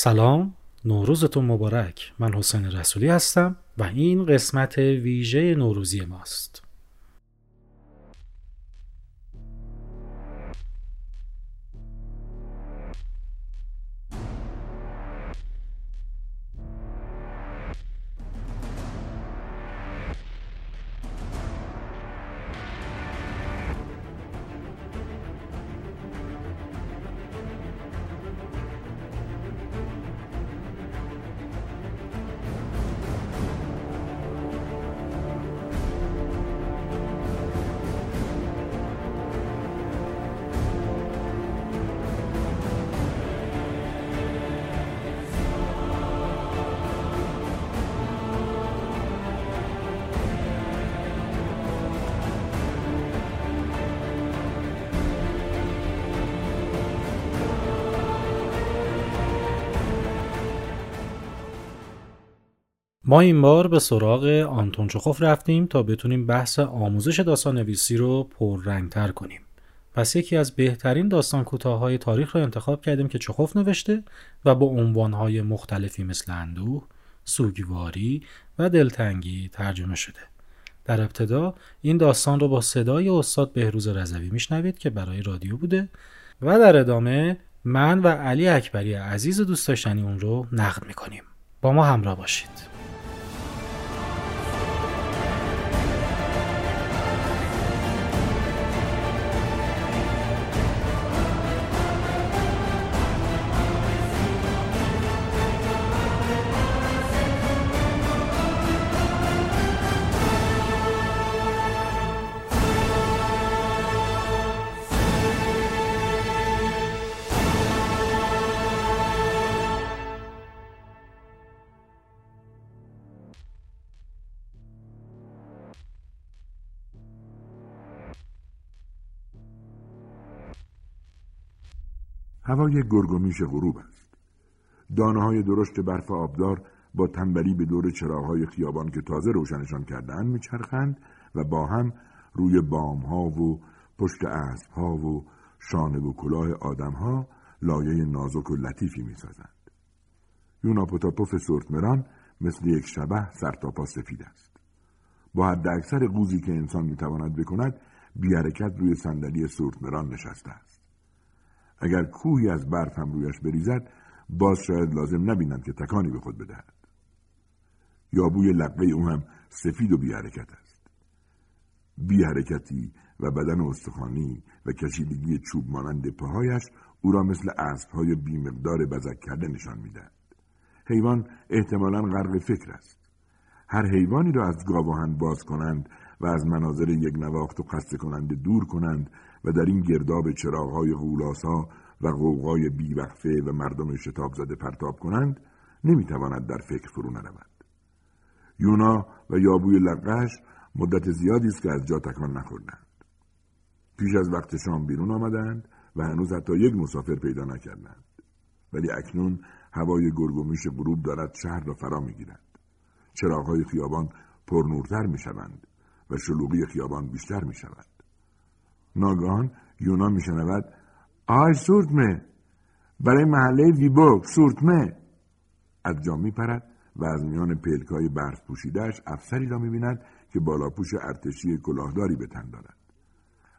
سلام نوروزتون مبارک. من حسین رسولی هستم و این قسمت ویژه نوروزی ماست. ما این بار به سراغ آنتون چخوف رفتیم تا بتونیم بحث آموزش داستان نویسی رو پررنگتر کنیم. پس یکی از بهترین داستان کوتاه‌های تاریخ رو انتخاب کردیم که چخوف نوشته و با عنوانهای مختلفی مثل اندوه، سوگواری و دلتنگی ترجمه شده. در ابتدا این داستان رو با صدای استاد بهروز رضوی میشنوید که برای رادیو بوده و در ادامه من و علی اکبری عزیز دوست داشتنی اون رو نقد می‌کنیم. با ما همراه باشید. هوای گرگومیش غروب است. دانه های درشت برف آبدار با تنبلی به دور چراغهای خیابان که تازه روشنشان کردهاند میچرخند و با هم روی بام ها و پشت اسب ها و شانه و کلاه آدم ها لایه نازک و لطیفی می‌سازند. یوناپوتاپوف سورتمران مثل یک شبه سرتاپا سفید است. با حد اکثر قوزی که انسان می‌تواند بکند بی حرکت روی صندلی سورتمران نشسته است. اگر کوهی از برف هم رویش بریزد باز شاید لازم نبینند که تکانی به خود بدهد. یا بوی لقه او هم سفید و بی حرکت است. بی حرکتی و بدن استخوانی و کشیدگی چوب مانند پاهایش او را مثل اسبهای بیمقدار بزک کرده نشان می‌دهد. حیوان احتمالا غرق فکر است. هر حیوانی را از گاواهن باز کنند و از مناظر یک نواخت و خسته کننده دور کنند در این گرداب چراغهای غولاسا و قوقای بیوقفه و مردم شتاب زده پرتاب کنند نمی‌تواند در فکر فرو نرود. یونا و یابوی لقش مدت زیادی است که از جا تکان نخوردند. پیش از وقت شام بیرون آمدند و هنوز حتی یک مسافر پیدا نکردند. ولی اکنون هوای گرگومیش غروب دارد شهر را فرا می‌گیرد. چراغهای خیابان پرنورتر می‌شوند و شلوغی خیابان بیشتر می شود. ناگهان یونا می شنود. آی سورتمه برای محله ویبوک سورتمه. از جا می پرد و از میان پلکای برف پوشیدهش افسری را می بیند که بالاپوش ارتشی کلاهداری به تن دارد.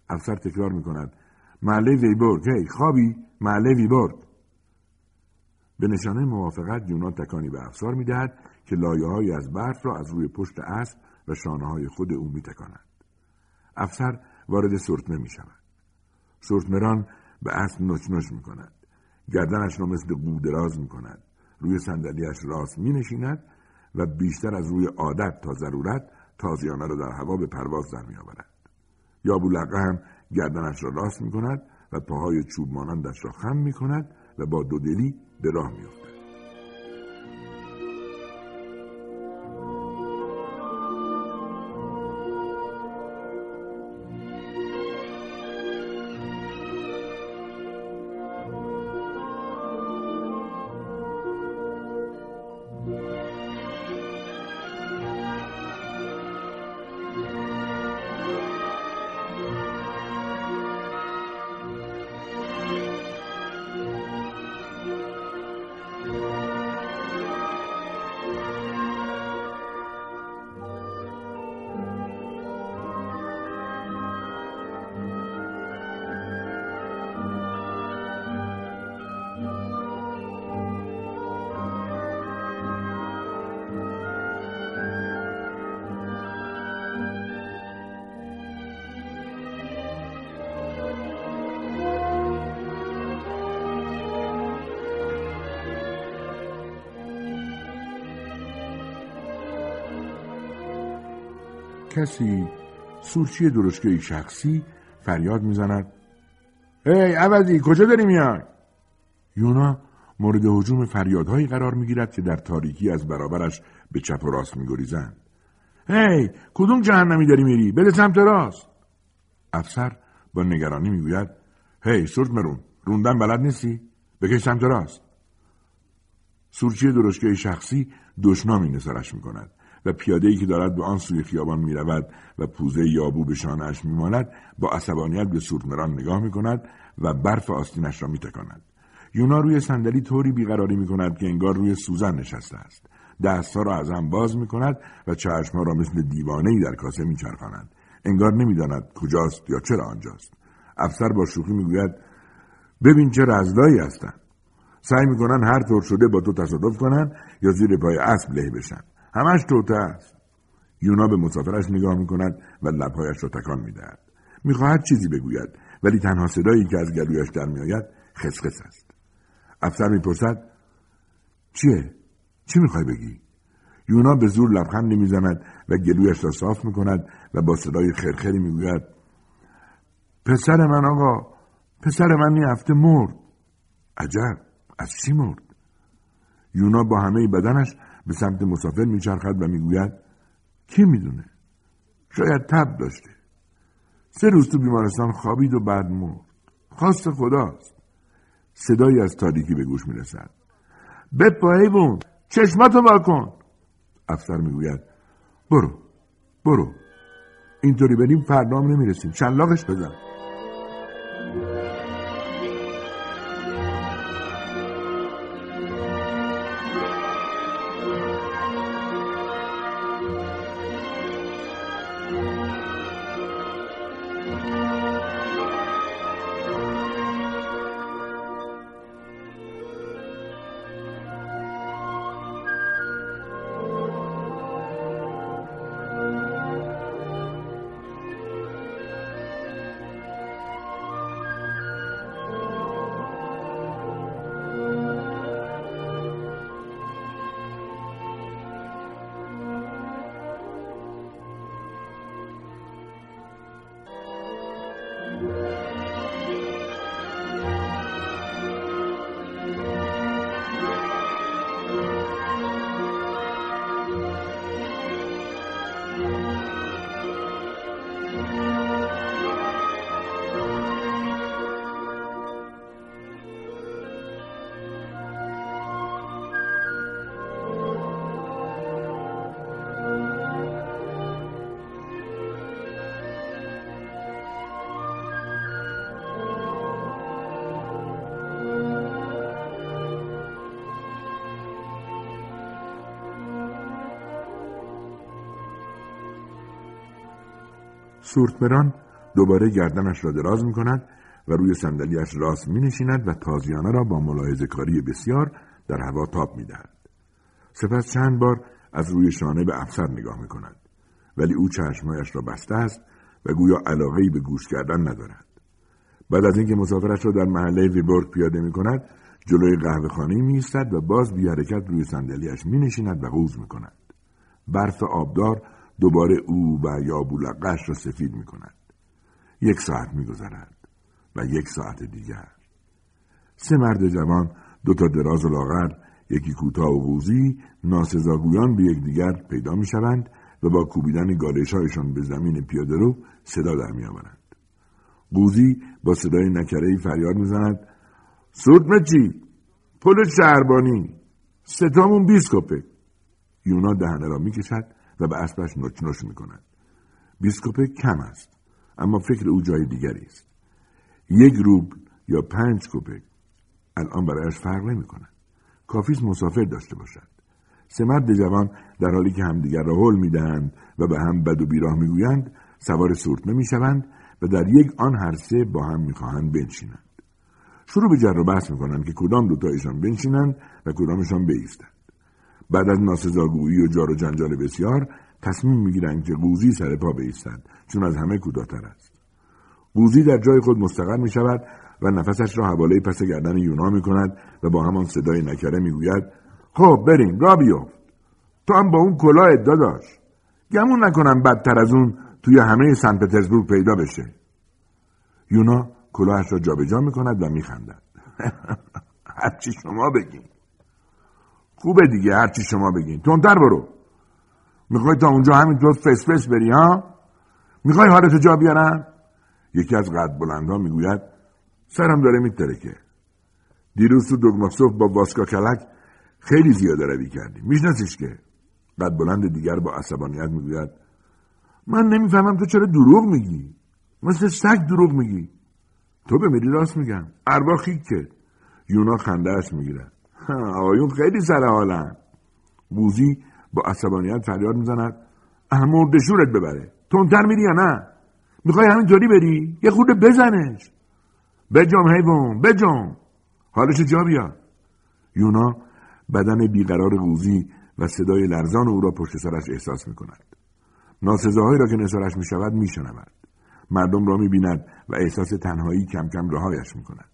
افسر تکرار می کند. محله ویبورگ هی خوابی؟ محله ویبورگ. به نشانه موافقت یونان تکانی به افسار می دهد که لایه از برف را از روی پشت اسب و شانه های خود او می تکاند. افسر وارد سرتمه می شود. سرتمران به اسب نچ نچ می کند. گردنش را مثل قو دراز می کند. روی صندلیاش راست می نشیند و بیشتر از روی عادت تا ضرورت تازیانه را در هوا به پرواز در می آورد. یا هم گردنش را راست می کند و پاهای چوب مانندش را خم می کند و با دودلی به راه می کسی سورچی درشکه شخصی فریاد می‌زند. ای عوضی کجا داری میای؟ یونا مورد حجوم فریادهایی قرار می‌گیرد که در تاریکی از برابرش به چپ و راست میگریزند. هی کدوم جهنمی داری میری؟ بده سمت راست. افسر با نگرانی می‌گوید هی سرد مرون روندن بلد نیستی؟ بکش سمت راست. سورچی درشکه شخصی دشنامی نسرش می کند و پیاده ای که دارد به آن سوی خیابان می رود و پوزه یابو به شانهاش می ماند با عصبانیت به سورتمران نگاه می کند و برف آستینش را می تکاند. یونا روی صندلی طوری بیقراری می کند که انگار روی سوزن نشسته است. دستها را از هم باز می کند و چشمها را مثل دیوانه در کاسه می چرخاند. انگار نمی‌داند کجاست یا چرا آنجاست. افسر با شوخی می‌گوید ببین چه رزلایی هستند. سعی می‌کنن هر طور شده با تو تصادف کنن یا زیر پای اسب له بشن همش توته است. یونا به مسافرش نگاه می‌کند و لبهایش را تکان می‌دهد. می‌خواهد چیزی بگوید ولی تنها صدایی که از گلویش در میآید خسخس است. افسر می‌پرسد چیه؟ چی می‌خوای بگی؟ یونا به زور لبخند می‌زند و گلویش را صاف می‌کند و با صدای خرخری می‌گوید پسر من آقا پسر من این هفته مرد. عجب از چی مرد؟ یونا با همه بدنش به سمت مسافر میچرخد و می‌گوید کی می‌دونه؟ شاید تب داشته. سه روز تو بیمارستان خوابید و بعد مرد. خواست خداست. صدایی از تاریکی به گوش می‌رسد. بپا حیوون چشماتو واکن افسر می‌گوید برو برو. اینطوری بریم فردام نمی‌رسیم. شلاقش بزن. سورتمران دوباره گردنش را دراز می کند و روی صندلیاش راست می نشیند و تازیانه را با ملاحظه کاری بسیار در هوا تاب می دهد. سپس چند بار از روی شانه به افسر نگاه می کند. ولی او چشمایش را بسته است و گویا علاقهای به گوش کردن ندارد. بعد از اینکه مسافرش را در محله ویبورگ پیاده می کند جلوی قهوه خانه می و باز بی حرکت روی صندلیاش می نشیند و قوز می کند. برف آبدار دوباره او و یا بولقش را سفید می کند. یک ساعت می گذرد و یک ساعت دیگر. سه مرد جوان دو تا دراز و لاغر یکی کوتاه و قوزی ناسزاگویان به یکدیگر پیدا می شوند و با کوبیدن گالشهایشان به زمین پیاده رو صدا در می آورند. قوزی با صدای نکرهی فریاد می‌زند سود مچی پل شهربانی سه تامون بیست کوپک یونا دهنه را می‌کشد و به اسبش نوچ می کند. بیست کوپک کم است اما فکر او جای دیگری است. یک روبل یا پنج کوپک الان برایش فرق نمی کند. کافیست مسافر داشته باشد. سه مرد جوان در حالی که همدیگر را هل می‌دهند و به هم بد و بیراه می‌گویند سوار سورتمه می‌شوند و در یک آن هر سه با هم می‌خواهند بنشینند شروع به جر و بحث می‌کنند که کدام دوتایشان بنشینند و کدامشان بایستند بعد از ناسزاگویی و جار و جنجال بسیار تصمیم می‌گیرند که قوزی سر پا بیستد چون از همه کوتاهتر است. قوزی در جای خود مستقر می شود و نفسش را حواله پس گردن یونا می کند و با همان صدای نکره می‌گوید خب بریم را بیفت تو هم با اون کلاه ادعا داشت گمون نکنم بدتر از اون توی همه سن پترزبورگ پیدا بشه. یونا کلاهش را جابجا می‌کند و میخندد. هرچی شما بگین. خوبه دیگه هرچی شما بگین. تندتر برو. می‌خوای تا اونجا همینطور فس فس بری ها؟ می‌خوای حالت جا بیارم یکی از قد بلندها می‌گوید سرم داره میترکه. دیروز تو دوگماسوف با واسکا کلک خیلی زیاده روی کردیم. میشناسیش که؟ قد بلند دیگر با عصبانیت می‌گوید من نمی‌فهمم تو چرا دروغ میگی؟ مثل سگ دروغ میگی. تو بمیری راست میگم. اربا که. یونا خندهش می‌گیرد آقایون خیلی سر حالن. بوزی با عصبانیت فریاد می‌زند. مرد شورت ببره. تندتر میری یا نه؟ می‌خوای همینطوری بری؟ یه خورده بزنش. بجام حیوان بجام. حالش جا بیا. یونا بدن بیقرار قوزی و صدای لرزان او را پشت سرش احساس می کند. ناسزاهایی را که نثارش می شود می شنود. مردم را می بیند و احساس تنهایی کم کم رهایش می کند.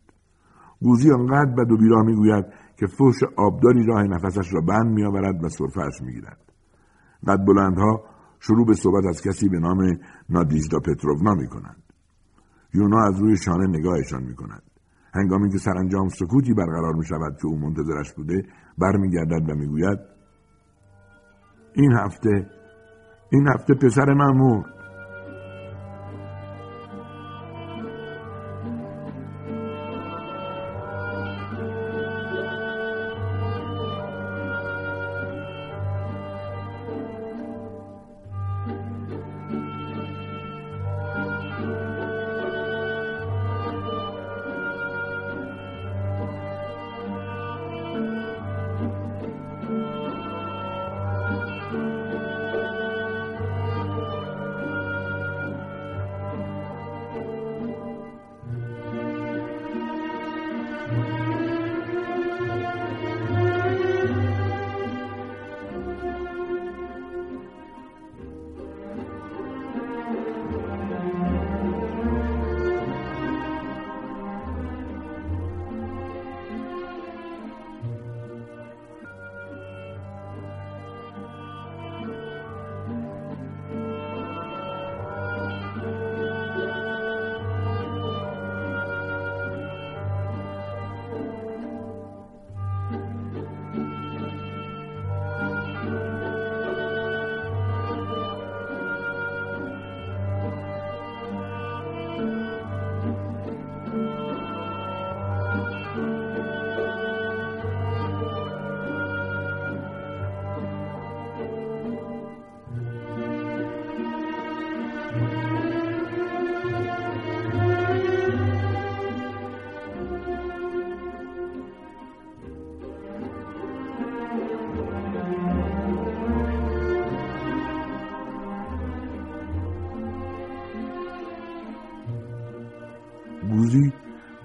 گوزی آنقدر بد و بیراه می گوید که فوش آبداری راه نفسش را بند می آورد و صرفهش می گیرد. قد بلندها شروع به صحبت از کسی به نام نادیجدا پتروونا می کنند. یونا از روی شانه نگاهشان می کند. هنگامی که سرانجام سکوتی برقرار می شود که او منتظرش بوده برمیگردد و می‌گوید این هفته این هفته پسر من مرد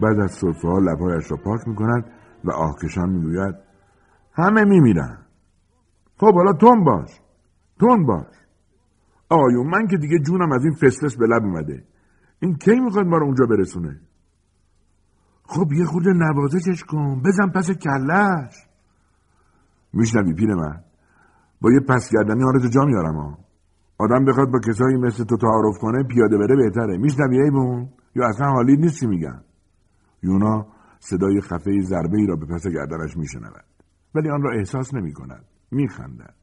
بعد از صرفه ها لبهایش را پاک می و آهکشان می‌گوید همه میمیرن. خب حالا تون باش تون باش. آیون من که دیگه جونم از این فسفس به لب اومده. این کی می‌خواد ما رو اونجا برسونه؟ خب یه خورده نوازشش کن بزن پس کلش. میشنوی پیر من با یه پس گردنی حالتو جا میارم ها آدم بخواد با کسایی مثل تو تعارف کنه پیاده بره بهتره. میشنوی ایبون؟ یا اصلا حالی نیستی میگن؟ یونا صدای خفه ضربه ای را به پس گردنش میشنود. ولی آن را احساس نمی کند میخندد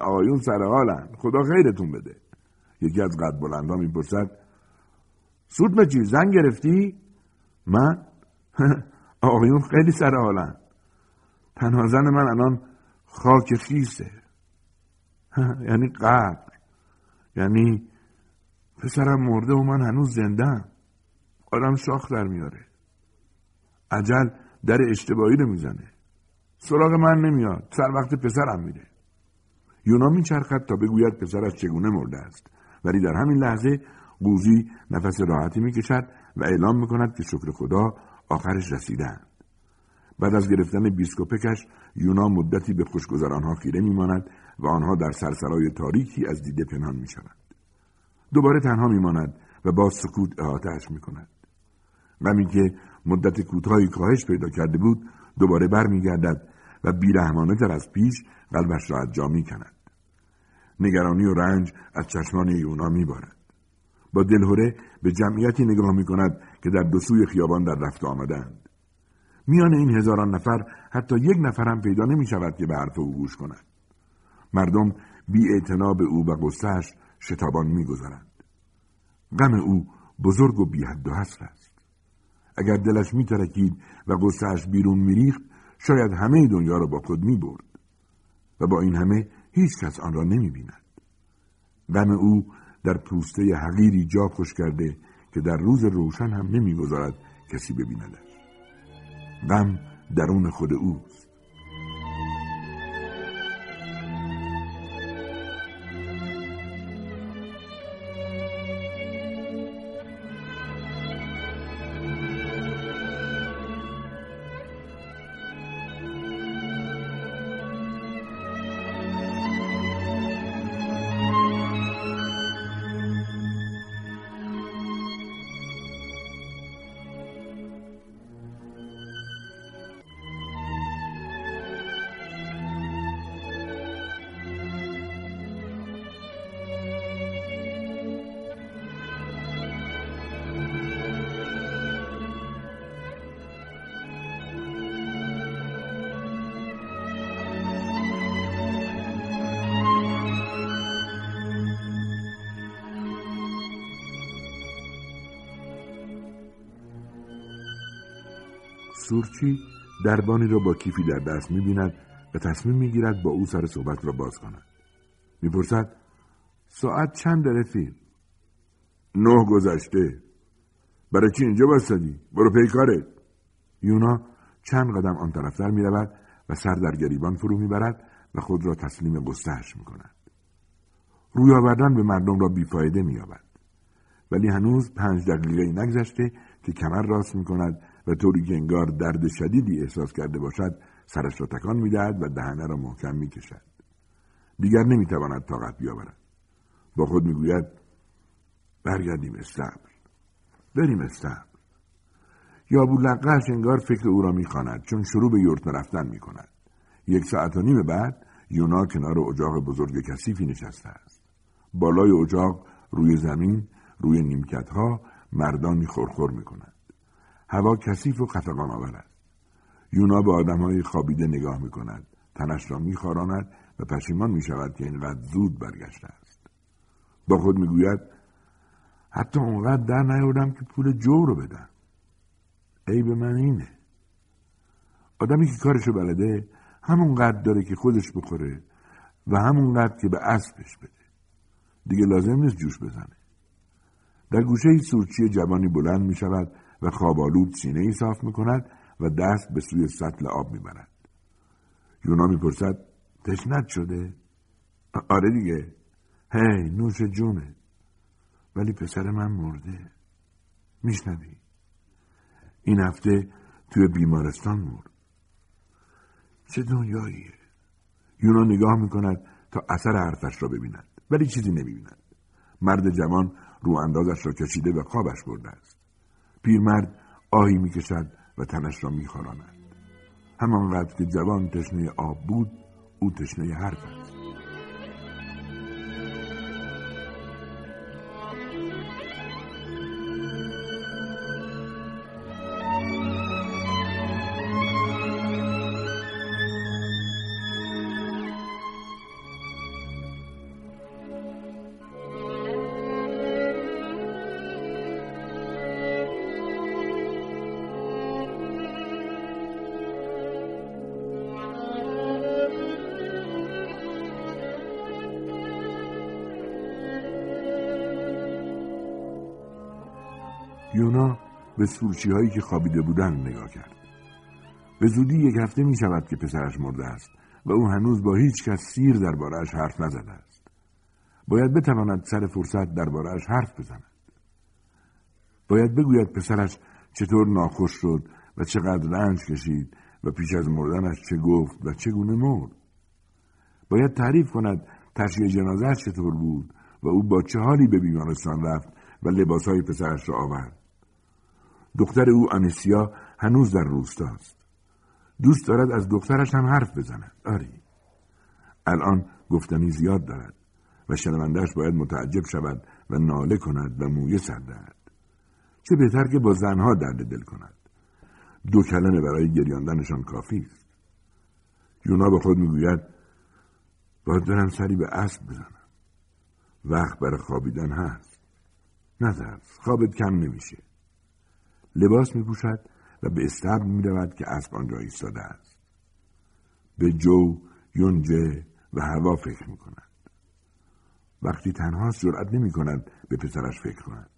آقایون سر حالن خدا خیرتون بده. یکی از قد بلندا می‌پرسد سود مچی زن گرفتی؟ من؟ آقایون خیلی سر حالن تنها زن من الان خاک خیسه. یعنی قبر یعنی پسرم مرده و من هنوز زندم آدم شاخ در میاره. عجل در اشتباهی رو می‌زنه. سراغ من نمیاد. سر وقت پسرم میره. یونا میچرخد تا بگوید پسرش چگونه مرده است. ولی در همین لحظه قوزی نفس راحتی می‌کشد و اعلام می‌کند که شکر خدا آخرش رسیدند بعد از گرفتن بیسکوپکش یونا مدتی به خوشگذرانها خیره میماند و آنها در سرسرای تاریکی از دیده پنهان می‌شوند. دوباره تنها میماند و با سکوت احاطهاش می‌کند. غمی که مدت کوتاهی کاهش پیدا کرده بود دوباره برمیگردد و بیرحمانه تر از پیش قلبش را از جا می کند. نگرانی و رنج از چشمان یونا میبارد. با دلهوره به جمعیتی نگاه می کند که در دو سوی خیابان در رفت آمدند. میان این هزاران نفر حتی یک نفر هم پیدا نمی شود که به حرف او گوش کند. مردم بی به او و قصهش شتابان می‌گذارند. غم او بزرگ و بی حد و حصر است. اگر دلش میترکید و قصهش بیرون میریخت شاید همه دنیا را با خود می‌برد. و با این همه هیچ کس آن را نمی بیند. غم او در پوسته حقیری جا خوش کرده که در روز روشن هم نمی‌گذارد کسی ببیندش. غم درون خود اوست. سورچی دربانی را با کیفی در دست می‌بیند و تصمیم می‌گیرد با او سر صحبت را باز کند. می‌پرسد ساعت چند رفیق نه گذشته. برای چی اینجا بستدی برو پیکارت یونا چند قدم آن طرفتر می‌رود و سر در گریبان فرو می‌برد و خود را تسلیم گستهش می‌کند. روی آوردن به مردم را بیفایده مییابد. ولی هنوز پنج دقیقه نگذشته که کمر راست می‌کند و طوری که انگار درد شدیدی احساس کرده باشد سرش را تکان می‌دهد و دهنه را محکم می‌کشد. دیگر نمی‌تواند طاقت بیاورد. با خود می‌گوید برگردیم استبل بریم استبل یا لقهش انگار فکر او را می‌خواند چون شروع به یورت رفتن می‌کند. یک ساعت و نیم بعد یونا کنار اجاق بزرگ کثیفی نشسته است. بالای اجاق روی زمین روی نیمکتها مردانی خورخور می‌کنند. هوا کثیف و خفقان آور است. یونا به آدمهای خوابیده نگاه می کند تنش را می و پشیمان می شود که اینقدر زود برگشته است. با خود می گوید حتی اونقدر در نیاوردم که پول جو رو بدم. ای به من اینه. آدمی که کارشو بلده همونقدر داره که خودش بخوره و همونقدر که به اسبش بده. دیگه لازم نیست جوش بزنه. در گوشه سورچی جوانی بلند می شود و خوابالود سینه ای صاف می کند و دست به سوی سطل آب می برد. یونا می پرسد تشنت شده؟ آره دیگه. هی نوش جونه. ولی پسر من مرده. میشنوی؟ این هفته توی بیمارستان مرد. چه دنیاییه. یونا نگاه می‌کند تا اثر حرفش را ببیند. ولی چیزی نمی‌بیند. مرد جوان رو اندازش را کشیده و خوابش برده است. پیرمرد آهی می‌کشد و تنش را میخوراند همانقدر که جوان تشنه آب بود او تشنه حرف است. یونا به سورچی هایی که خوابیده بودند نگاه کرد. به زودی یک هفته می شود که پسرش مرده است و او هنوز با هیچ کس سیر دربارهش حرف نزده است. باید بتواند سر فرصت دربارهش حرف بزند. باید بگوید پسرش چطور ناخوش شد و چقدر رنج کشید و پیش از مردنش چه گفت و چگونه مرد. باید تعریف کند تشییع جنازهش چطور بود و او با چه حالی به بیمارستان رفت و لباسهای پسرش را آورد. دختر او آنسیا هنوز در روستاست دوست دارد از دخترش هم حرف بزند. آری. الان گفتنی زیاد دارد و شنوندهش باید متعجب شود و ناله کند و مویه سر دهد. چه بهتر که با زنها درد دل کند. دو کلمه برای گریاندنشان کافی است. یونا به خود می‌گوید باید برم سری به اسب بزنم. وقت برای خوابیدن هست. نترس خوابت کم نمیشه. لباس میپوشد و به استبل می‌رود که اسب آنجا ایستاده است. به جو یونجه و هوا فکر می‌کند. وقتی تنهاست جرأت نمی کند به پسرش فکر کند.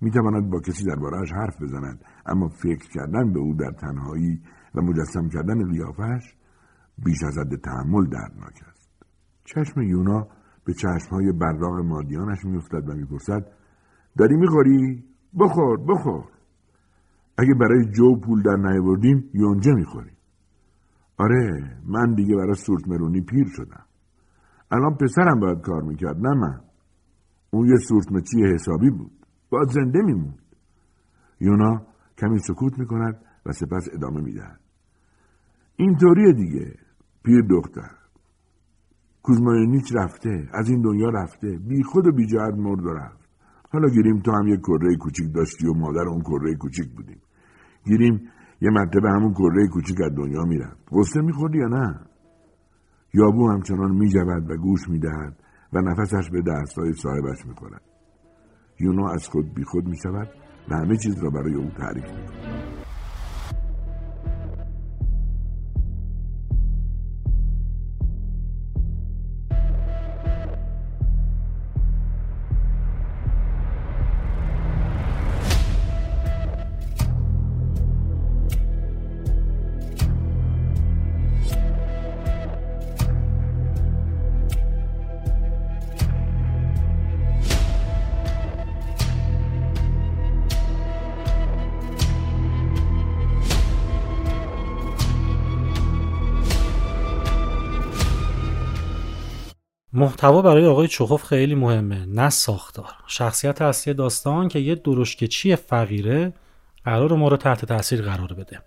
می تواند با کسی دربارهش حرف بزند اما فکر کردن به او در تنهایی و مجسم کردن قیافش بیش از حد تحمل دردناک است. چشم یونا به چشمهای براق مادیانش میافتد و می‌پرسد داری می‌خوری؟ بخور بخور. اگه برای جو پول در نیاوردیم یونجه می‌خوریم. آره من دیگه برای سورت مرونی پیر شدم. الان پسرم باید کار می‌کرد نه من. اون یه سورت مچی حسابی بود. باید زنده میموند. یونا کمی سکوت می‌کند و سپس ادامه می‌دهد. اینطوریه دیگه پیر دختر. کوزمایونیچ رفته از این دنیا رفته. بی خود و بی جهت مرد و رفت. حالا گیریم تو هم یه کره کوچیک داشتی و مادر اون کره کوچیک بودیم. گیریم یه مرتبه همون کره کوچیک از دنیا می‌رفت قصه میخوردی یا نه؟ یابو همچنان میجود و گوش می‌دهد و نفسش به دستهای صاحبش می‌خورد. یونو از خود بیخود می‌شود و همه چیز را برای او تعریف می‌کند. محتوا برای آقای چخوف خیلی مهمه. نه ساختار. شخصیت اصلی داستان که یه درشکچی فقیره قرار ما رو تحت تاثیر قرار بده.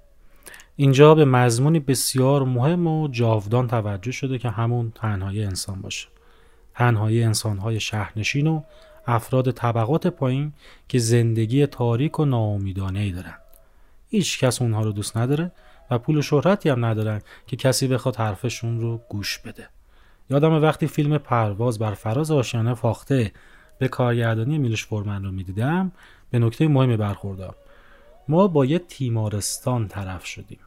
اینجا به مضمونی بسیار مهم و جاودان توجه شده که همون تنهایی انسان باشه. تنهایی انسانهای شهرنشین و افراد طبقات پایین که زندگی تاریک و ناامیدانه ای دارن. هیچ کس اونها رو دوست نداره و پول و شهرتی هم ندارن که کسی بخواد حرفشون رو گوش بده. یادم وقتی فیلم پرواز بر فراز آشیانه فاخته به کارگردانی میلوش فورمن رو می‌دیدم به نکته مهمی برخوردم ما با یه تیمارستان طرف شدیم.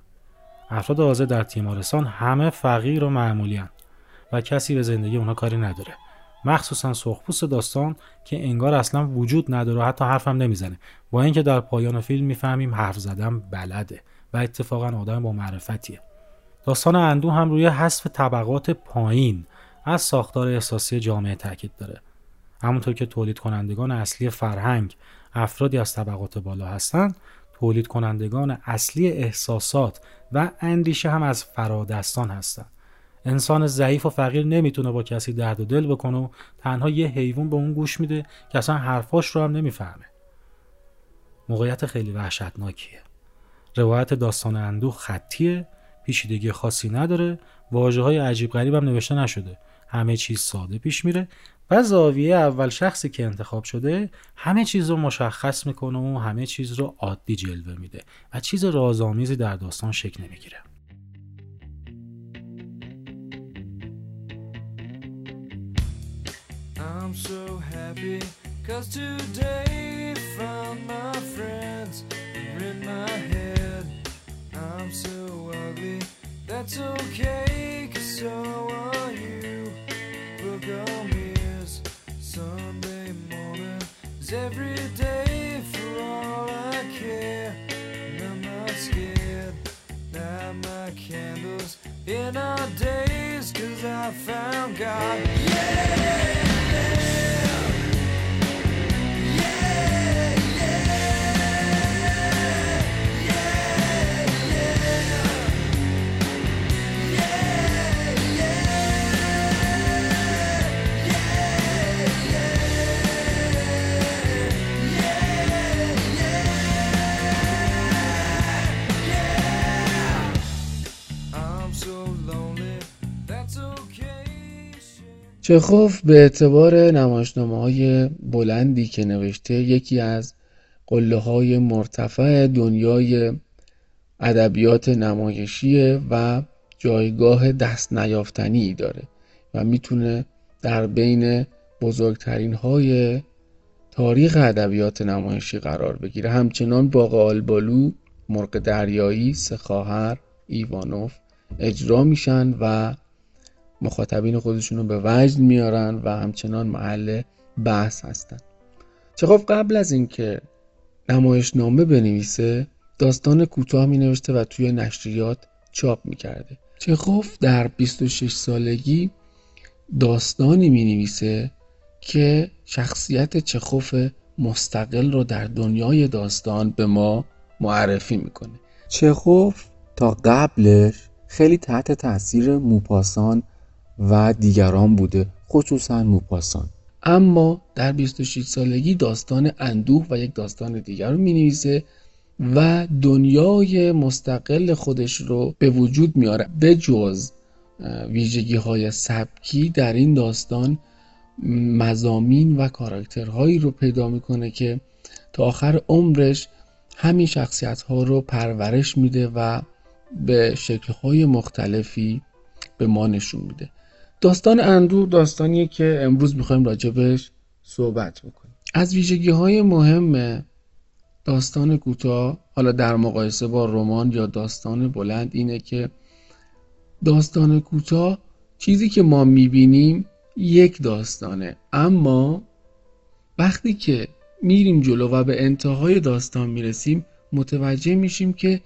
افراد حاضر در تیمارستان همه فقیر و معمولی و کسی به زندگی اونا کاری نداره. مخصوصا سرخپوست داستان که انگار اصلا وجود نداره حتی حرفم نمی‌زنه. با اینکه در پایان فیلم می‌فهمیم حرف زدن بلده و اتفاقا آدم با معرفتیه. داستان اندو هم روی حذف طبقات پایین از ساختار احساسی جامعه تاکید داره. همونطور که تولید کنندگان اصلی فرهنگ افرادی از طبقات بالا هستند تولید کنندگان اصلی احساسات و اندیشه هم از فرادستان هستند. انسان ضعیف و فقیر نمی‌تونه با کسی درد و دل بکنه و تنها یه حیوان به اون گوش میده که اصلا حرفاش رو هم نمی‌فهمه. موقعیت خیلی وحشتناکیه. روایت داستان اندوه خطیه. پیچیدگی خاصی نداره. واجه های عجیب غریب هم نوشته نشده. همه چیز ساده پیش میره و زاویه اول شخصی که انتخاب شده همه چیز رو مشخص می‌کنه و همه چیز رو عادی جلوه میده و چیز رازآمیزی در داستان شکل نمی‌گیره. I'm so happy cause today found my friends. In my head. I'm so ugly. That's okay cause so are you. Book on mirrors Sunday morning. Is every day for all I care. And I'm not scared. Light my candles in our days cause I found God. Yeah چخوف به اعتبار نمایشنامه های بلندی که نوشته یکی از قله های مرتفع دنیای ادبیات نمایشیه و جایگاه دست نیافتنی داره و می‌تونه در بین بزرگترین های تاریخ ادبیات نمایشی قرار بگیره. همچنان باغ آلبالو مرغ دریایی سه ایوانوف اجرا میشن و مخاطبین خودشون رو به وجد میارن و همچنان محل بحث هستن. چخوف قبل از اینکه نمایشنامه بنویسه داستان کوتاه می نوشته و توی نشریات چاپ می کرده چخوف در 26 سالگی داستانی می نویسه که شخصیت چخوف مستقل رو در دنیای داستان به ما معرفی می‌کنه. چخوف تا قبلش خیلی تحت تاثیر موپاسان و دیگران بوده خصوصا موپاسان. اما در 26 سالگی داستان اندوه و یک داستان دیگر رو می و دنیای مستقل خودش رو به وجود میاره. به جز ویژگی های سبکی در این داستان مزامین و کاراکترهایی رو پیدا می‌کنه که تا آخر عمرش همین شخصیت ها رو پرورش میده و به شکل های مختلفی به ما نشون میده. داستان اندوه داستانیه که امروز می‌خوایم راجبش صحبت بکنیم. از ویژگی های مهم داستان کوتاه حالا در مقایسه با رمان یا داستان بلند اینه که داستان کوتاه چیزی که ما می‌بینیم یک داستانه. اما وقتی که میریم جلو و به انتهای داستان می‌رسیم متوجه میشیم که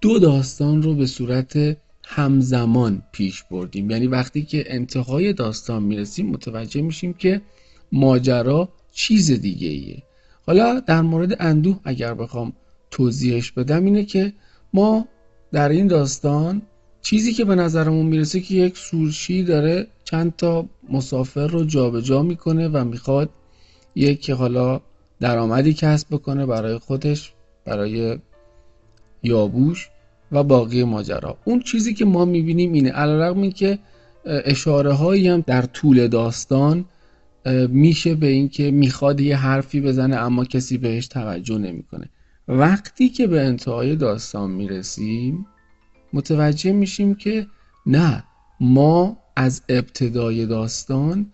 دو داستان رو به صورت همزمان پیش بردیم. یعنی وقتی که انتهای داستان می‌رسیم متوجه میشیم که ماجرا چیز دیگه ایه. حالا در مورد اندوه اگر بخوام توضیحش بدم اینه که ما در این داستان چیزی که به نظرمون می‌رسه که یک سورشی داره چند تا مسافر رو جابجا جا می‌کنه و می‌خواد یک حالا درآمدی کسب بکنه برای خودش برای یابوش و باقی ماجرا. اون چیزی که ما می‌بینیم اینه علیرغم این که اشاره هایی هم در طول داستان میشه به اینکه می‌خواد یه حرفی بزنه اما کسی بهش توجه نمی‌کنه. وقتی که به انتهای داستان می‌رسیم متوجه میشیم که نه ما از ابتدای داستان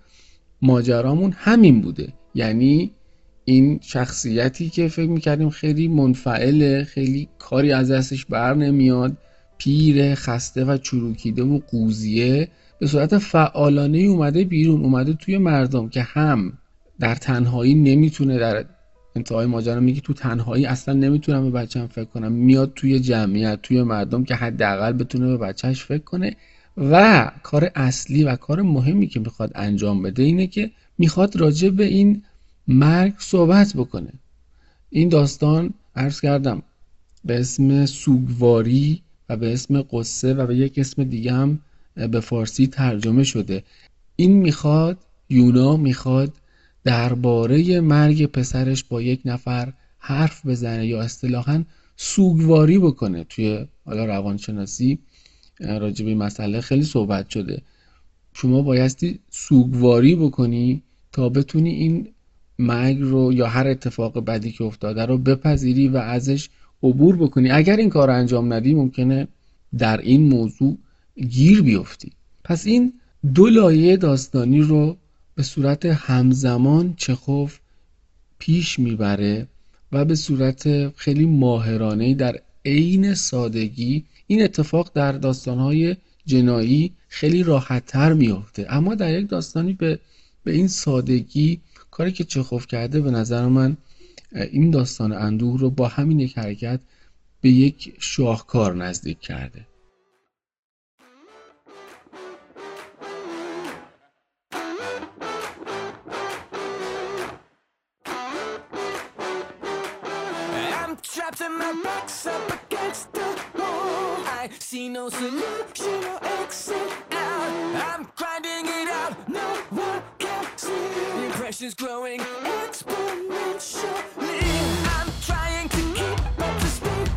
ماجرامون همین بوده. یعنی این شخصیتی که فکر می‌کردیم خیلی منفعله خیلی کاری از دستش بر نمیاد پیر خسته و چروکیده و قوزیه. به صورت فعالانه اومده بیرون اومده توی مردم که هم در تنهایی نمی‌تونه در انتهای ماجرا میگه تو تنهایی اصلا نمی‌تونم به بچم فکر کنم. میاد توی جمعیت توی مردم که حداقل بتونه به بچهش فکر کنه. و کار اصلی و کار مهمی که می‌خواد انجام بده اینه که می‌خواد راجع به این مرگ صحبت بکنه. این داستان عرض کردم به اسم سوگواری و به اسم قصه و به یک اسم دیگه هم به فارسی ترجمه شده. این می‌خواد یونا می‌خواد درباره مرگ پسرش با یک نفر حرف بزنه یا اصطلاحا سوگواری بکنه. توی حالا روانشناسی راجع به مسئله خیلی صحبت شده. شما بایستی سوگواری بکنی تا بتونی این مرگ رو یا هر اتفاق بدی که افتاده رو بپذیری و ازش عبور بکنی. اگر این کار انجام ندی ممکنه در این موضوع گیر بیفتی. پس این دو لایه داستانی رو به صورت همزمان چخوف پیش می‌بره و به صورت خیلی ماهرانه در عین سادگی این اتفاق در داستانهای جنایی خیلی راحتتر میافته. اما در یک داستانی به, به این سادگی کاری که چخوف کرده به نظر من این داستان اندوه رو با همین یک حرکت به یک شاهکار نزدیک کرده. I'm grinding it out, no The pressure's growing exponentially. I'm trying to keep up to speed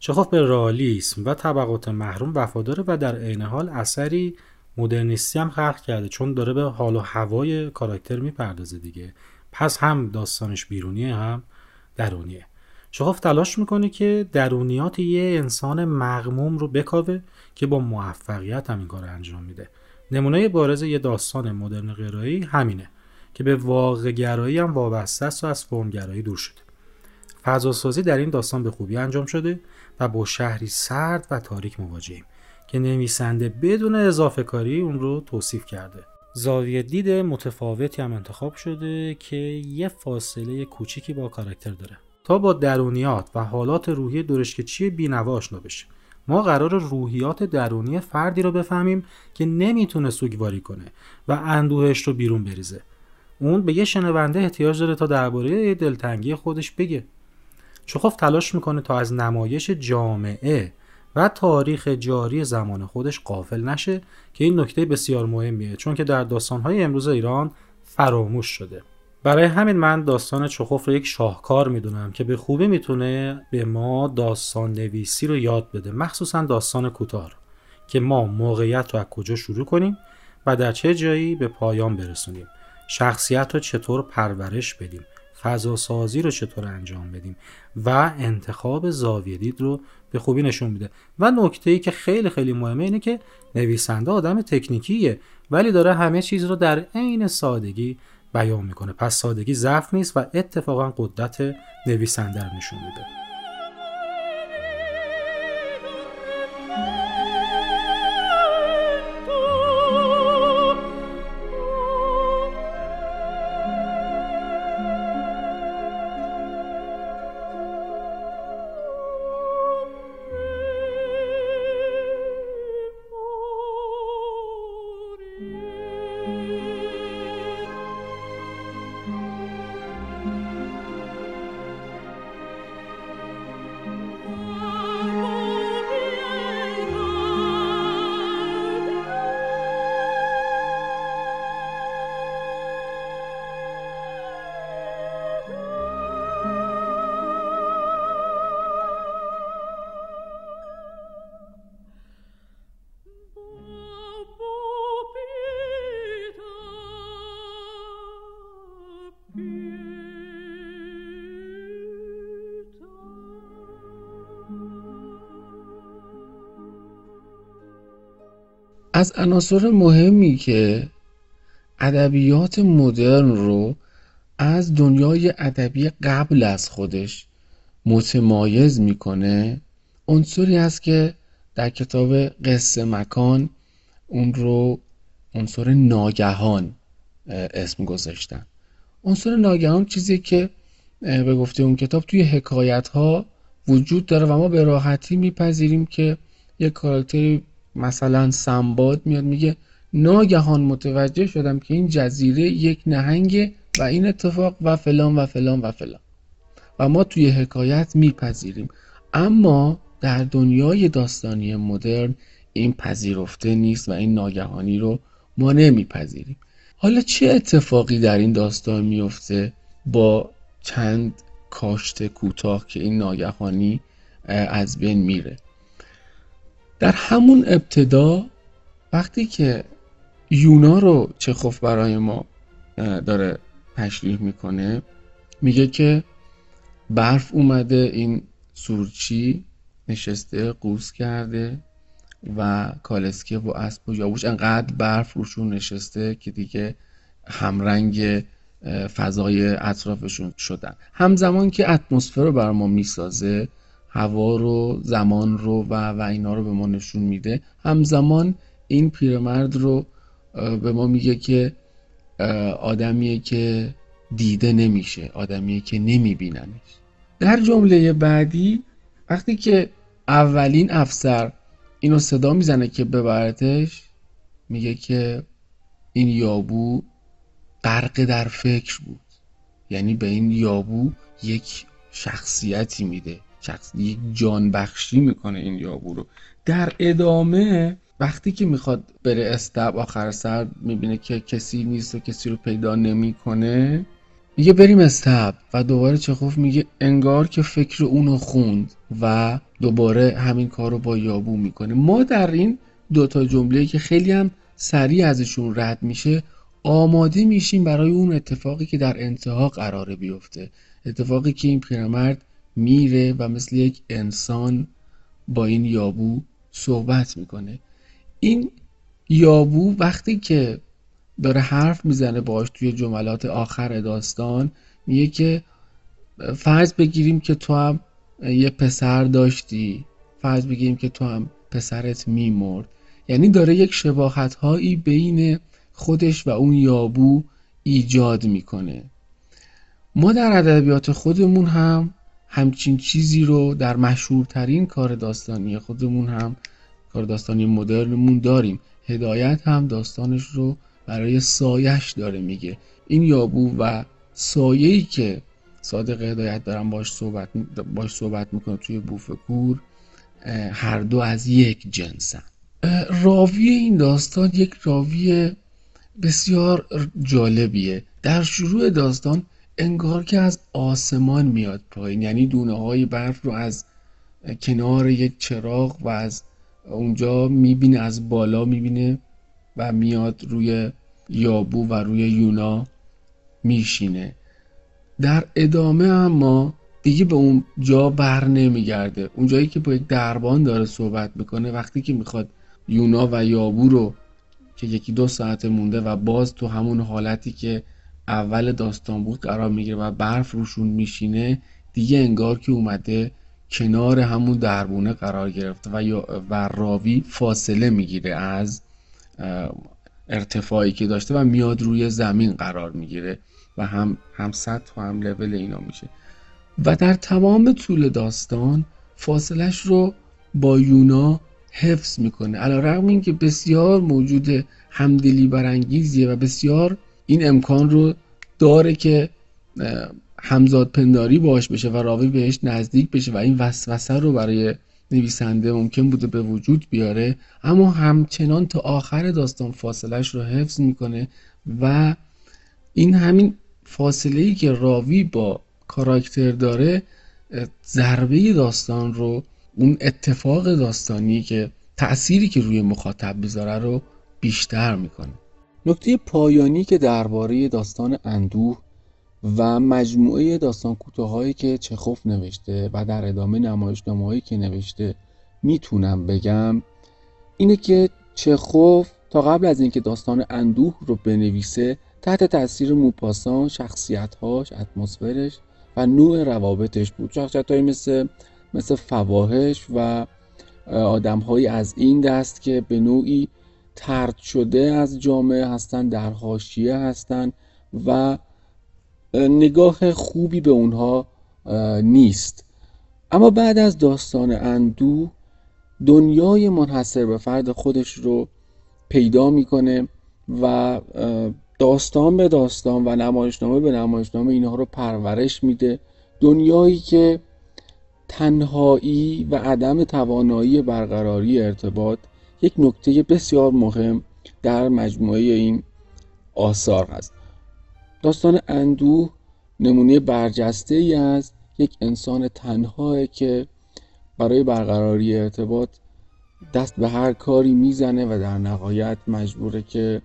چخوف به رالیسم و طبقات محروم وفاداره و در عین حال اثری مدرنیستی هم خلق کرده چون داره به حال و هوای کاراکتر می‌پردازه دیگه. پس هم داستانش بیرونیه هم درونیه. چخوف تلاش می‌کنه که درونیات یه انسان مغموم رو بکاوه که با موفقیت هم این کار انجام میده. نمونه بارز یه داستان مدرن غیرایی همینه که به واقع گرایی هم وابسته است و از فرمگرایی دور شده. فضاسازی در این داستان به خوبی انجام شده و با شهری سرد و تاریک مواجهیم که نویسنده بدون اضافه کاری اون رو توصیف کرده. زاویه دید متفاوتی هم انتخاب شده که یه فاصله کوچیکی با کاراکتر داره. تا با درونیات و حالات روحی درشکچی بینوا آشنا بشه. ما قرار روحیات درونی فردی رو بفهمیم که نمی‌تونه سوگواری کنه و اندوهش رو بیرون بریزه. اون به یه شنونده احتیاج داره تا درباره دلتنگی خودش بگه. چخوف تلاش می‌کنه تا از نمایش جامعه و تاریخ جاری زمان خودش قافل نشه که این نکته بسیار مهمیه. چون که در داستانهای امروز ایران فراموش شده. برای همین من داستان چخوف رو یک شاهکار می‌دونم که به خوبی می‌تونه به ما داستان نویسی رو یاد بده. مخصوصا داستان کوتاه که ما موقعیت رو از کجا شروع کنیم و در چه جایی به پایان برسونیم. شخصیت رو چطور پرورش بدیم. فضا سازی رو چطور انجام بدیم؟ و انتخاب زاویه دید رو به خوبی نشون میده. و نکته ای که خیلی خیلی مهمه اینه که نویسنده آدم تکنیکیه ولی داره همه چیز رو در عین سادگی بیان می‌کنه. پس سادگی ضعف نیست و اتفاقا قدرت نویسنده رو نشون میده. از عناصر مهمی که ادبیات مدرن رو از دنیای ادبی قبل از خودش متمایز می‌کنه عنصری است که در کتاب قصه مکان اون رو عنصر ناگهان اسم گذاشتن. عنصر ناگهان چیزی که به گفته اون کتاب توی حکایت ها وجود داره و ما به راحتی میپذیریم که یک کاراکتری مثلا سنباد میاد میگه ناگهان متوجه شدم که این جزیره یک نهنگه و این اتفاق و فلان و فلان و فلان. و ما توی حکایت میپذیریم. اما در دنیای داستانی مدرن این پذیرفته نیست و این ناگهانی رو ما نمیپذیریم. حالا چه اتفاقی در این داستان میفته با چند کاشت کوتاه که این ناگهانی از بین میره؟ در همون ابتدا وقتی که یونا رو چخوف برای ما داره تشریح می‌کنه میگه که برف اومده این سورچی نشسته قوس کرده و کالسکه و اسب و یاوش انقدر برف روشون نشسته که دیگه همرنگ فضای اطرافشون شدن. همزمان که اتمسفر رو بر ما می‌سازه هوا رو زمان رو و و اینا رو به ما نشون میده. همزمان این پیرمرد رو به ما میگه که آدمیه که دیده نمیشه آدمیه که نمیبیننش. در جمله بعدی وقتی که اولین افسر اینو صدا می‌زنه که ببرتش میگه که این یابو غرق در فکر بود. یعنی به این یابو یک شخصیتی میده. شخص یک جان بخشی می‌کنه این یابو رو. در ادامه وقتی که می‌خواد بره استب آخر سر می‌بینه که کسی نیست و کسی رو پیدا نمی‌کنه میگه بریم استب و دوباره چخوف میگه انگار که فکر اونو خوند و دوباره همین کار رو با یابو می‌کنه. ما در این دوتا جمله که خیلی هم سریع ازشون رد میشه آماده میشیم برای اون اتفاقی که در انتها قراره بیفته. اتفاقی که این پیرمرد میره و مثل یک انسان با این یابو صحبت می‌کنه. این یابو وقتی که داره حرف می‌زنه باش توی جملات آخر داستان میگه که فرض بگیریم که تو هم یه پسر داشتی. فرض بگیریم که تو هم پسرت میمرد. یعنی داره یک شباهت هایی بین خودش و اون یابو ایجاد می‌کنه. ما در ادبیات خودمون هم همچین چیزی رو در مشهورترین کار داستانی خودمون هم کار داستانی مدرنمون داریم. هدایت هم داستانش رو برای سایش داره میگه. این یابو و سایه‌ای که صادق هدایت دارم باش صحبت باش صحبت می‌کنه توی بوفکور هر دو از یک جنسن. راوی این داستان یک راوی بسیار جالبیه. در شروع داستان انگار که از آسمان میاد پایین. یعنی دونه های برف رو از کنار یک چراغ و از اونجا می‌بینه از بالا می‌بینه و میاد روی یابو و روی یونا میشینه. در ادامه اما دیگه به اون جا بر نمیگرده. اون جایی که با یک دربان داره صحبت می‌کنه وقتی که می‌خواد یونا و یابو رو که یکی دو ساعت مونده و باز تو همون حالتی که اول داستان بود قرار می‌گیره و برف روشون میشینه دیگه انگار که اومده کنار همون دربونه قرار گرفته و, و راوی فاصله می‌گیره از ارتفاعی که داشته و میاد روی زمین قرار می‌گیره و هم هم سطح و هم لول اینا میشه. و در تمام طول داستان فاصلش رو با یونا حفظ می‌کنه. علا رقم این که بسیار موجود همدلی برانگیزیه و بسیار این امکان رو داره که همزاد پنداری باش بشه و راوی بهش نزدیک بشه و این وسوسه رو برای نویسنده ممکن بوده به وجود بیاره. اما همچنان تا آخر داستان فاصلش رو حفظ می‌کنه و این همین فاصله ای که راوی با کاراکتر داره ضربه داستان رو اون اتفاق داستانی که تأثیری که روی مخاطب بذاره رو بیشتر می‌کنه. نکته پایانی که درباره داستان اندوه و مجموعه داستان کوتاهایی که چخوف نوشته و در ادامه نمایشنامه‌هایی که نوشته می‌تونم بگم اینه که چخوف تا قبل از اینکه داستان اندوه رو بنویسه تحت تاثیر موپاسان شخصیتهاش اتمسفرش و نوع روابطش بود. شخصیت مثل مثل فواهش و آدمهایی از این دست که به نوعی ترد شده از جامعه هستن در حاشیه هستن و نگاه خوبی به اونها نیست. اما بعد از داستان اندو دنیای منحصر به فرد خودش رو پیدا می‌کنه و داستان به داستان و نمایشنامه به نمایشنامه اینها رو پرورش میده. دنیایی که تنهایی و عدم توانایی برقراری ارتباط یک نکته بسیار مهم در مجموعه این آثار هست. داستان اندوه نمونه برجسته ای از یک انسان تنهایی که برای برقراری ارتباط دست به هر کاری می‌زنه و در نهایت مجبوره که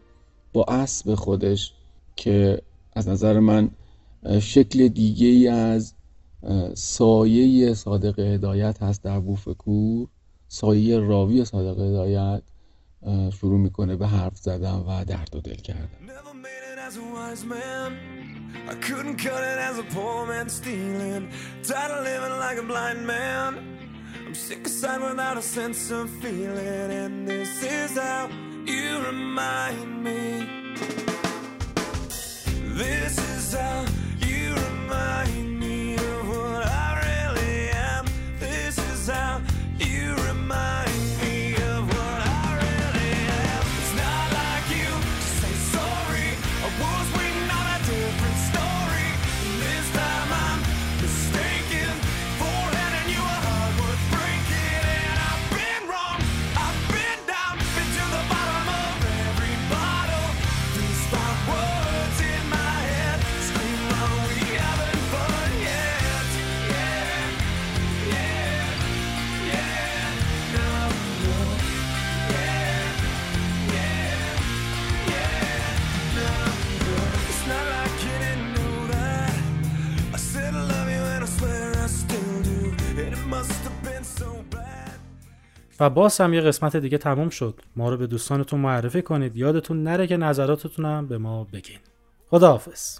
با اسب خودش که از نظر من شکل دیگه ای از سایه صادق هدایت هست در بوفکور سایه راوی صادق هدایت شروع می‌کنه به حرف زدن و درد و دل کردن. This is how you remind me. باز هم یه قسمت دیگه تموم شد. ما رو به دوستانتون معرفی کنید. یادتون نره که نظراتتون به ما بگین. خداحافظ.